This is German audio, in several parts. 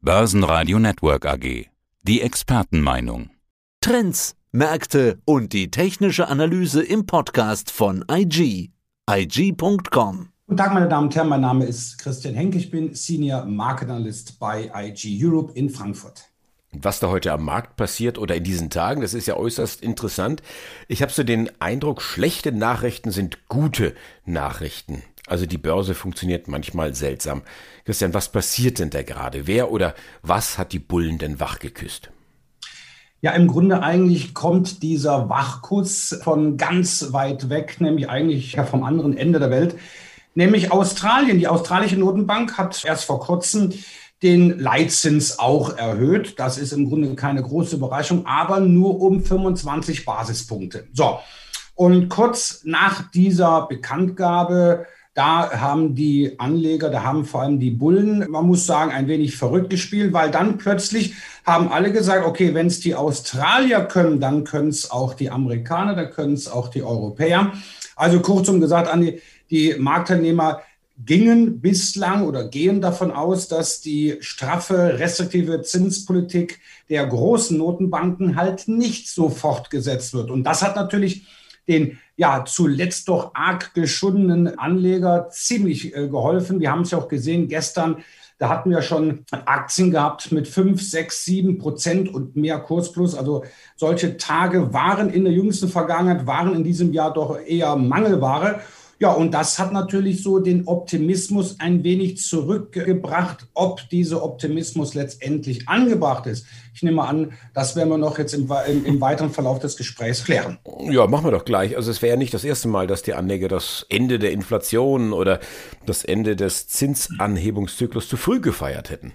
Börsenradio Network AG. Die Expertenmeinung. Trends, Märkte und die technische Analyse im Podcast von IG. IG.com. Guten Tag, meine Damen und Herren. Mein Name ist Christian Henke. Ich bin Senior Market Analyst bei IG Europe in Frankfurt. Was da heute am Markt passiert oder in diesen Tagen, das ist ja äußerst interessant. Ich habe so den Eindruck, schlechte Nachrichten sind gute Nachrichten. Also die Börse funktioniert manchmal seltsam. Christian, was passiert denn da gerade? Wer oder was hat die Bullen denn wachgeküsst? Ja, im Grunde eigentlich kommt dieser Wachkuss von ganz weit weg, nämlich eigentlich vom anderen Ende der Welt, nämlich Australien. Die australische Notenbank hat erst vor kurzem den Leitzins auch erhöht. Das ist im Grunde keine große Überraschung, aber nur um 25 Basispunkte. So. Und kurz nach dieser Bekanntgabe da haben die Anleger, da haben vor allem die Bullen, man muss sagen, ein wenig verrückt gespielt, weil dann plötzlich haben alle gesagt, okay, wenn es die Australier können, dann können es auch die Amerikaner, dann können es auch die Europäer. Also kurzum gesagt, an die, die Marktteilnehmer gingen bislang oder gehen davon aus, dass die straffe, restriktive Zinspolitik der großen Notenbanken halt nicht so fortgesetzt wird. Und das hat natürlich den ja zuletzt doch arg geschundenen Anleger ziemlich äh, geholfen. Wir haben es ja auch gesehen gestern. Da hatten wir schon Aktien gehabt mit 5, 6, 7 Prozent und mehr Kursplus. Also solche Tage waren in der jüngsten Vergangenheit, waren in diesem Jahr doch eher Mangelware. Ja, und das hat natürlich so den Optimismus ein wenig zurückgebracht. Ob dieser Optimismus letztendlich angebracht ist, ich nehme an, das werden wir noch jetzt im, im, im weiteren Verlauf des Gesprächs klären. Ja, machen wir doch gleich. Also es wäre ja nicht das erste Mal, dass die Anleger das Ende der Inflation oder das Ende des Zinsanhebungszyklus zu früh gefeiert hätten.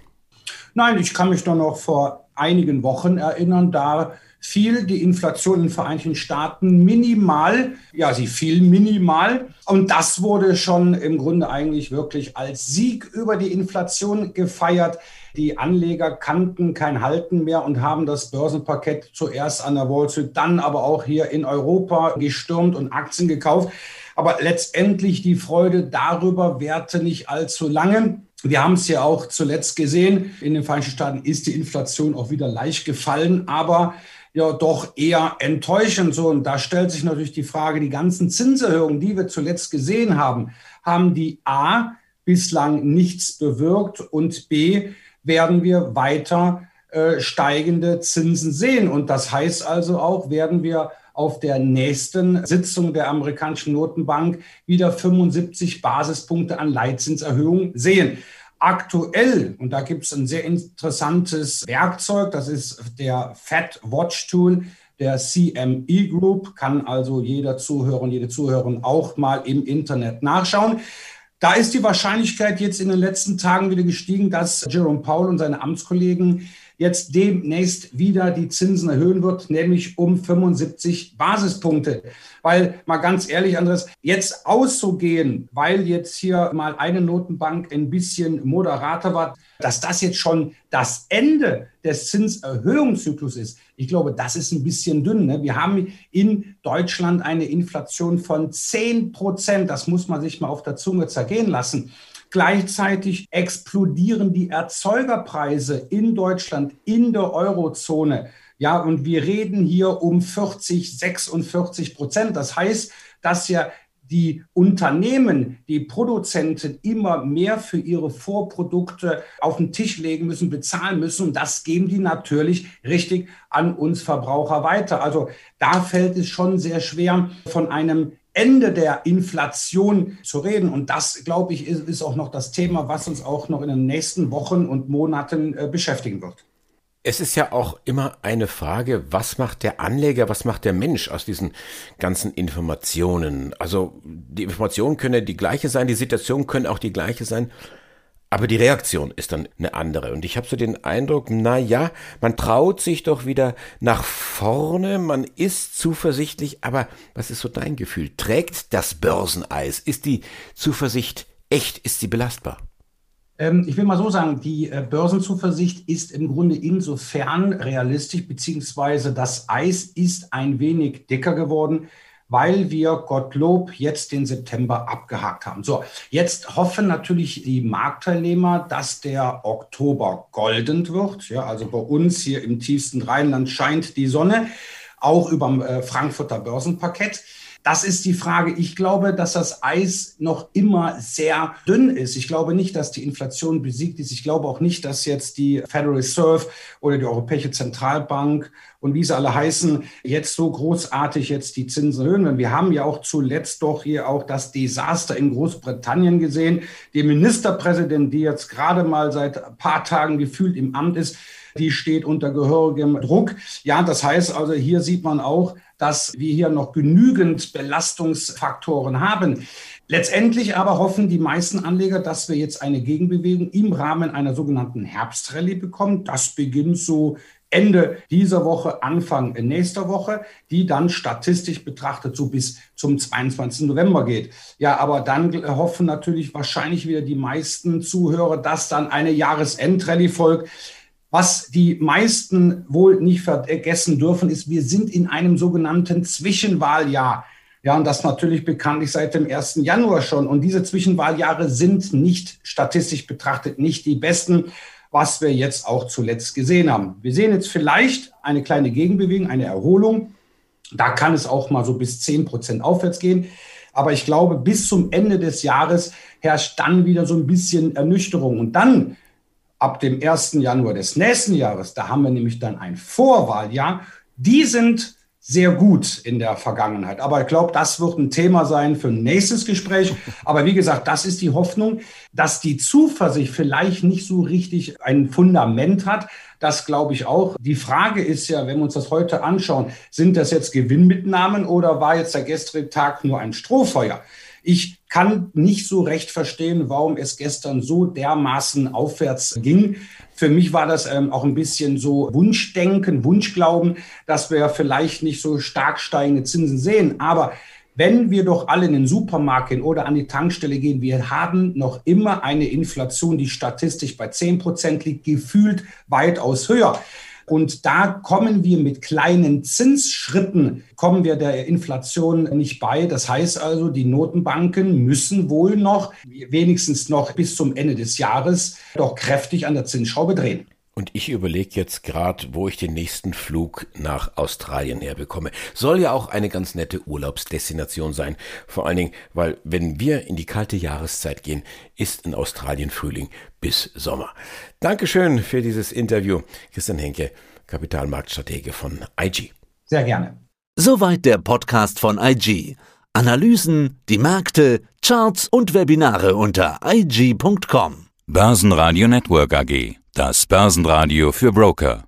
Nein, ich kann mich doch noch vor einigen Wochen erinnern, da fiel die Inflation in den Vereinigten Staaten minimal. Ja, sie fiel minimal. Und das wurde schon im Grunde eigentlich wirklich als Sieg über die Inflation gefeiert. Die Anleger kannten kein Halten mehr und haben das Börsenparkett zuerst an der Wall Street, dann aber auch hier in Europa gestürmt und Aktien gekauft. Aber letztendlich die Freude darüber währte nicht allzu lange. Wir haben es ja auch zuletzt gesehen. In den Vereinigten Staaten ist die Inflation auch wieder leicht gefallen, aber ja doch eher enttäuschend. So, und da stellt sich natürlich die Frage, die ganzen Zinserhöhungen, die wir zuletzt gesehen haben, haben die A bislang nichts bewirkt und B werden wir weiter äh, steigende Zinsen sehen. Und das heißt also auch, werden wir auf der nächsten Sitzung der amerikanischen Notenbank wieder 75 Basispunkte an Leitzinserhöhung sehen. Aktuell, und da gibt es ein sehr interessantes Werkzeug, das ist der Fed Watch Tool der CME Group, kann also jeder Zuhörer und jede Zuhörerin auch mal im Internet nachschauen. Da ist die Wahrscheinlichkeit jetzt in den letzten Tagen wieder gestiegen, dass Jerome Powell und seine Amtskollegen jetzt demnächst wieder die Zinsen erhöhen wird, nämlich um 75 Basispunkte. Weil mal ganz ehrlich, Andres, jetzt auszugehen, weil jetzt hier mal eine Notenbank ein bisschen moderater war, dass das jetzt schon das Ende des Zinserhöhungszyklus ist, ich glaube, das ist ein bisschen dünn. Ne? Wir haben in Deutschland eine Inflation von 10 Prozent. Das muss man sich mal auf der Zunge zergehen lassen. Gleichzeitig explodieren die Erzeugerpreise in Deutschland, in der Eurozone. Ja, und wir reden hier um 40, 46 Prozent. Das heißt, dass ja die Unternehmen, die Produzenten immer mehr für ihre Vorprodukte auf den Tisch legen müssen, bezahlen müssen. Und das geben die natürlich richtig an uns Verbraucher weiter. Also da fällt es schon sehr schwer, von einem Ende der Inflation zu reden. Und das, glaube ich, ist, ist, auch noch das Thema, was uns auch noch in den nächsten Wochen und Monaten äh, beschäftigen wird. Es ist ja auch immer eine Frage, was macht der Anleger, was macht der Mensch aus diesen ganzen Informationen? Also die Informationen können ja die gleiche sein, die Situationen können auch die gleiche sein. Aber die Reaktion ist dann eine andere. Und ich habe so den Eindruck, na ja, man traut sich doch wieder nach vorne, man ist zuversichtlich, aber was ist so dein Gefühl? Trägt das Börseneis? Ist die Zuversicht echt? Ist sie belastbar? Ähm, ich will mal so sagen, die äh, Börsenzuversicht ist im Grunde insofern realistisch, beziehungsweise das Eis ist ein wenig dicker geworden, weil wir Gottlob jetzt den September abgehakt haben. So, jetzt hoffen natürlich die Marktteilnehmer, dass der Oktober golden wird. Ja, also bei uns hier im tiefsten Rheinland scheint die Sonne, auch über dem äh, Frankfurter Börsenparkett. Das ist die Frage. Ich glaube, dass das Eis noch immer sehr dünn ist. Ich glaube nicht, dass die Inflation besiegt ist. Ich glaube auch nicht, dass jetzt die Federal Reserve oder die Europäische Zentralbank und wie sie alle heißen, jetzt so großartig jetzt die Zinsen erhöhen. Wir haben ja auch zuletzt doch hier auch das Desaster in Großbritannien gesehen. Die Ministerpräsident, die jetzt gerade mal seit ein paar Tagen gefühlt im Amt ist, die steht unter gehörigem Druck. Ja, das heißt also, hier sieht man auch, dass wir hier noch genügend Belastungsfaktoren haben. Letztendlich aber hoffen die meisten Anleger, dass wir jetzt eine Gegenbewegung im Rahmen einer sogenannten Herbstrallye bekommen. Das beginnt so Ende dieser Woche, Anfang nächster Woche, die dann statistisch betrachtet so bis zum 22. November geht. Ja, aber dann hoffen natürlich wahrscheinlich wieder die meisten Zuhörer, dass dann eine Jahresendrallye folgt. Was die meisten wohl nicht vergessen dürfen, ist, wir sind in einem sogenannten Zwischenwahljahr. Ja, und das natürlich bekanntlich seit dem 1. Januar schon. Und diese Zwischenwahljahre sind nicht statistisch betrachtet nicht die besten, was wir jetzt auch zuletzt gesehen haben. Wir sehen jetzt vielleicht eine kleine Gegenbewegung, eine Erholung. Da kann es auch mal so bis 10 Prozent aufwärts gehen. Aber ich glaube, bis zum Ende des Jahres herrscht dann wieder so ein bisschen Ernüchterung. Und dann ab dem 1. Januar des nächsten Jahres, da haben wir nämlich dann ein Vorwahljahr, die sind sehr gut in der Vergangenheit. Aber ich glaube, das wird ein Thema sein für ein nächstes Gespräch. Aber wie gesagt, das ist die Hoffnung, dass die Zuversicht vielleicht nicht so richtig ein Fundament hat. Das glaube ich auch. Die Frage ist ja, wenn wir uns das heute anschauen, sind das jetzt Gewinnmitnahmen oder war jetzt der gestrige Tag nur ein Strohfeuer? Ich kann nicht so recht verstehen, warum es gestern so dermaßen aufwärts ging. Für mich war das ähm, auch ein bisschen so Wunschdenken, Wunschglauben, dass wir vielleicht nicht so stark steigende Zinsen sehen. Aber wenn wir doch alle in den Supermarkt gehen oder an die Tankstelle gehen, wir haben noch immer eine Inflation, die statistisch bei 10 Prozent liegt, gefühlt weitaus höher. Und da kommen wir mit kleinen Zinsschritten, kommen wir der Inflation nicht bei. Das heißt also, die Notenbanken müssen wohl noch, wenigstens noch bis zum Ende des Jahres, doch kräftig an der Zinsschraube drehen. Und ich überlege jetzt gerade, wo ich den nächsten Flug nach Australien herbekomme. Soll ja auch eine ganz nette Urlaubsdestination sein. Vor allen Dingen, weil wenn wir in die kalte Jahreszeit gehen, ist in Australien Frühling bis Sommer. Dankeschön für dieses Interview. Christian Henke, Kapitalmarktstratege von IG. Sehr gerne. Soweit der Podcast von IG. Analysen, die Märkte, Charts und Webinare unter IG.com. Börsenradio Network AG. Das Börsenradio für Broker.